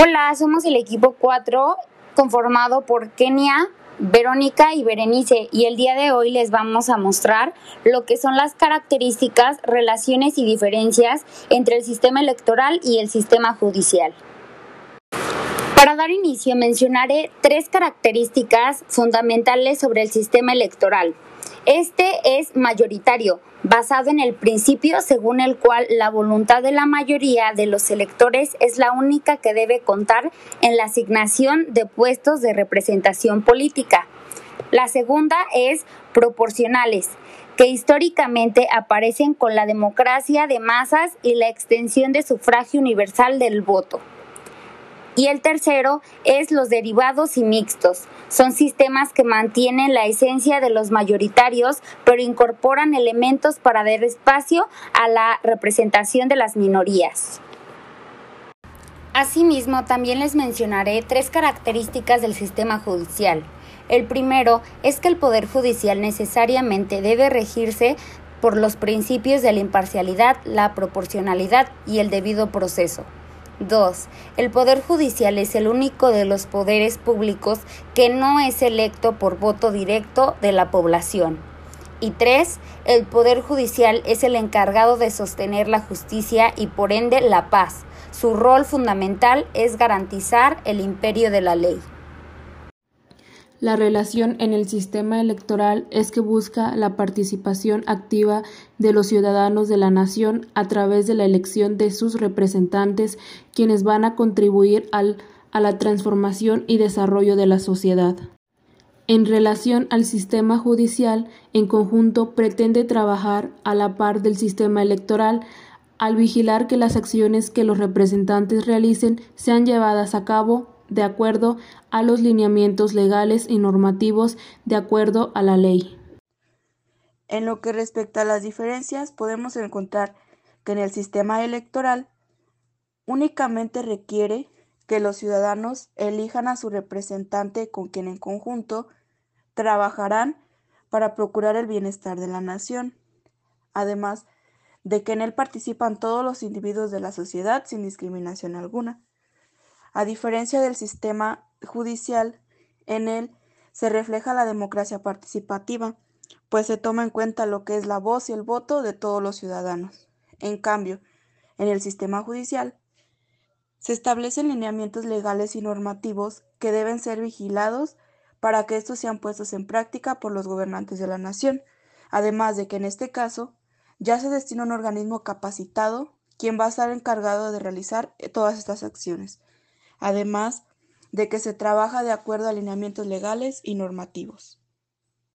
Hola, somos el equipo 4 conformado por Kenia, Verónica y Berenice y el día de hoy les vamos a mostrar lo que son las características, relaciones y diferencias entre el sistema electoral y el sistema judicial. Para dar inicio mencionaré tres características fundamentales sobre el sistema electoral. Este es mayoritario, basado en el principio según el cual la voluntad de la mayoría de los electores es la única que debe contar en la asignación de puestos de representación política. La segunda es proporcionales, que históricamente aparecen con la democracia de masas y la extensión de sufragio universal del voto. Y el tercero es los derivados y mixtos. Son sistemas que mantienen la esencia de los mayoritarios, pero incorporan elementos para dar espacio a la representación de las minorías. Asimismo, también les mencionaré tres características del sistema judicial. El primero es que el Poder Judicial necesariamente debe regirse por los principios de la imparcialidad, la proporcionalidad y el debido proceso. 2. El Poder Judicial es el único de los poderes públicos que no es electo por voto directo de la población. Y 3. El Poder Judicial es el encargado de sostener la justicia y por ende la paz. Su rol fundamental es garantizar el imperio de la ley. La relación en el sistema electoral es que busca la participación activa de los ciudadanos de la nación a través de la elección de sus representantes, quienes van a contribuir al, a la transformación y desarrollo de la sociedad. En relación al sistema judicial, en conjunto pretende trabajar a la par del sistema electoral al vigilar que las acciones que los representantes realicen sean llevadas a cabo de acuerdo a los lineamientos legales y normativos de acuerdo a la ley. En lo que respecta a las diferencias, podemos encontrar que en el sistema electoral únicamente requiere que los ciudadanos elijan a su representante con quien en conjunto trabajarán para procurar el bienestar de la nación, además de que en él participan todos los individuos de la sociedad sin discriminación alguna. A diferencia del sistema judicial, en él se refleja la democracia participativa, pues se toma en cuenta lo que es la voz y el voto de todos los ciudadanos. En cambio, en el sistema judicial, se establecen lineamientos legales y normativos que deben ser vigilados para que estos sean puestos en práctica por los gobernantes de la nación, además de que en este caso ya se destina un organismo capacitado quien va a estar encargado de realizar todas estas acciones además de que se trabaja de acuerdo a alineamientos legales y normativos.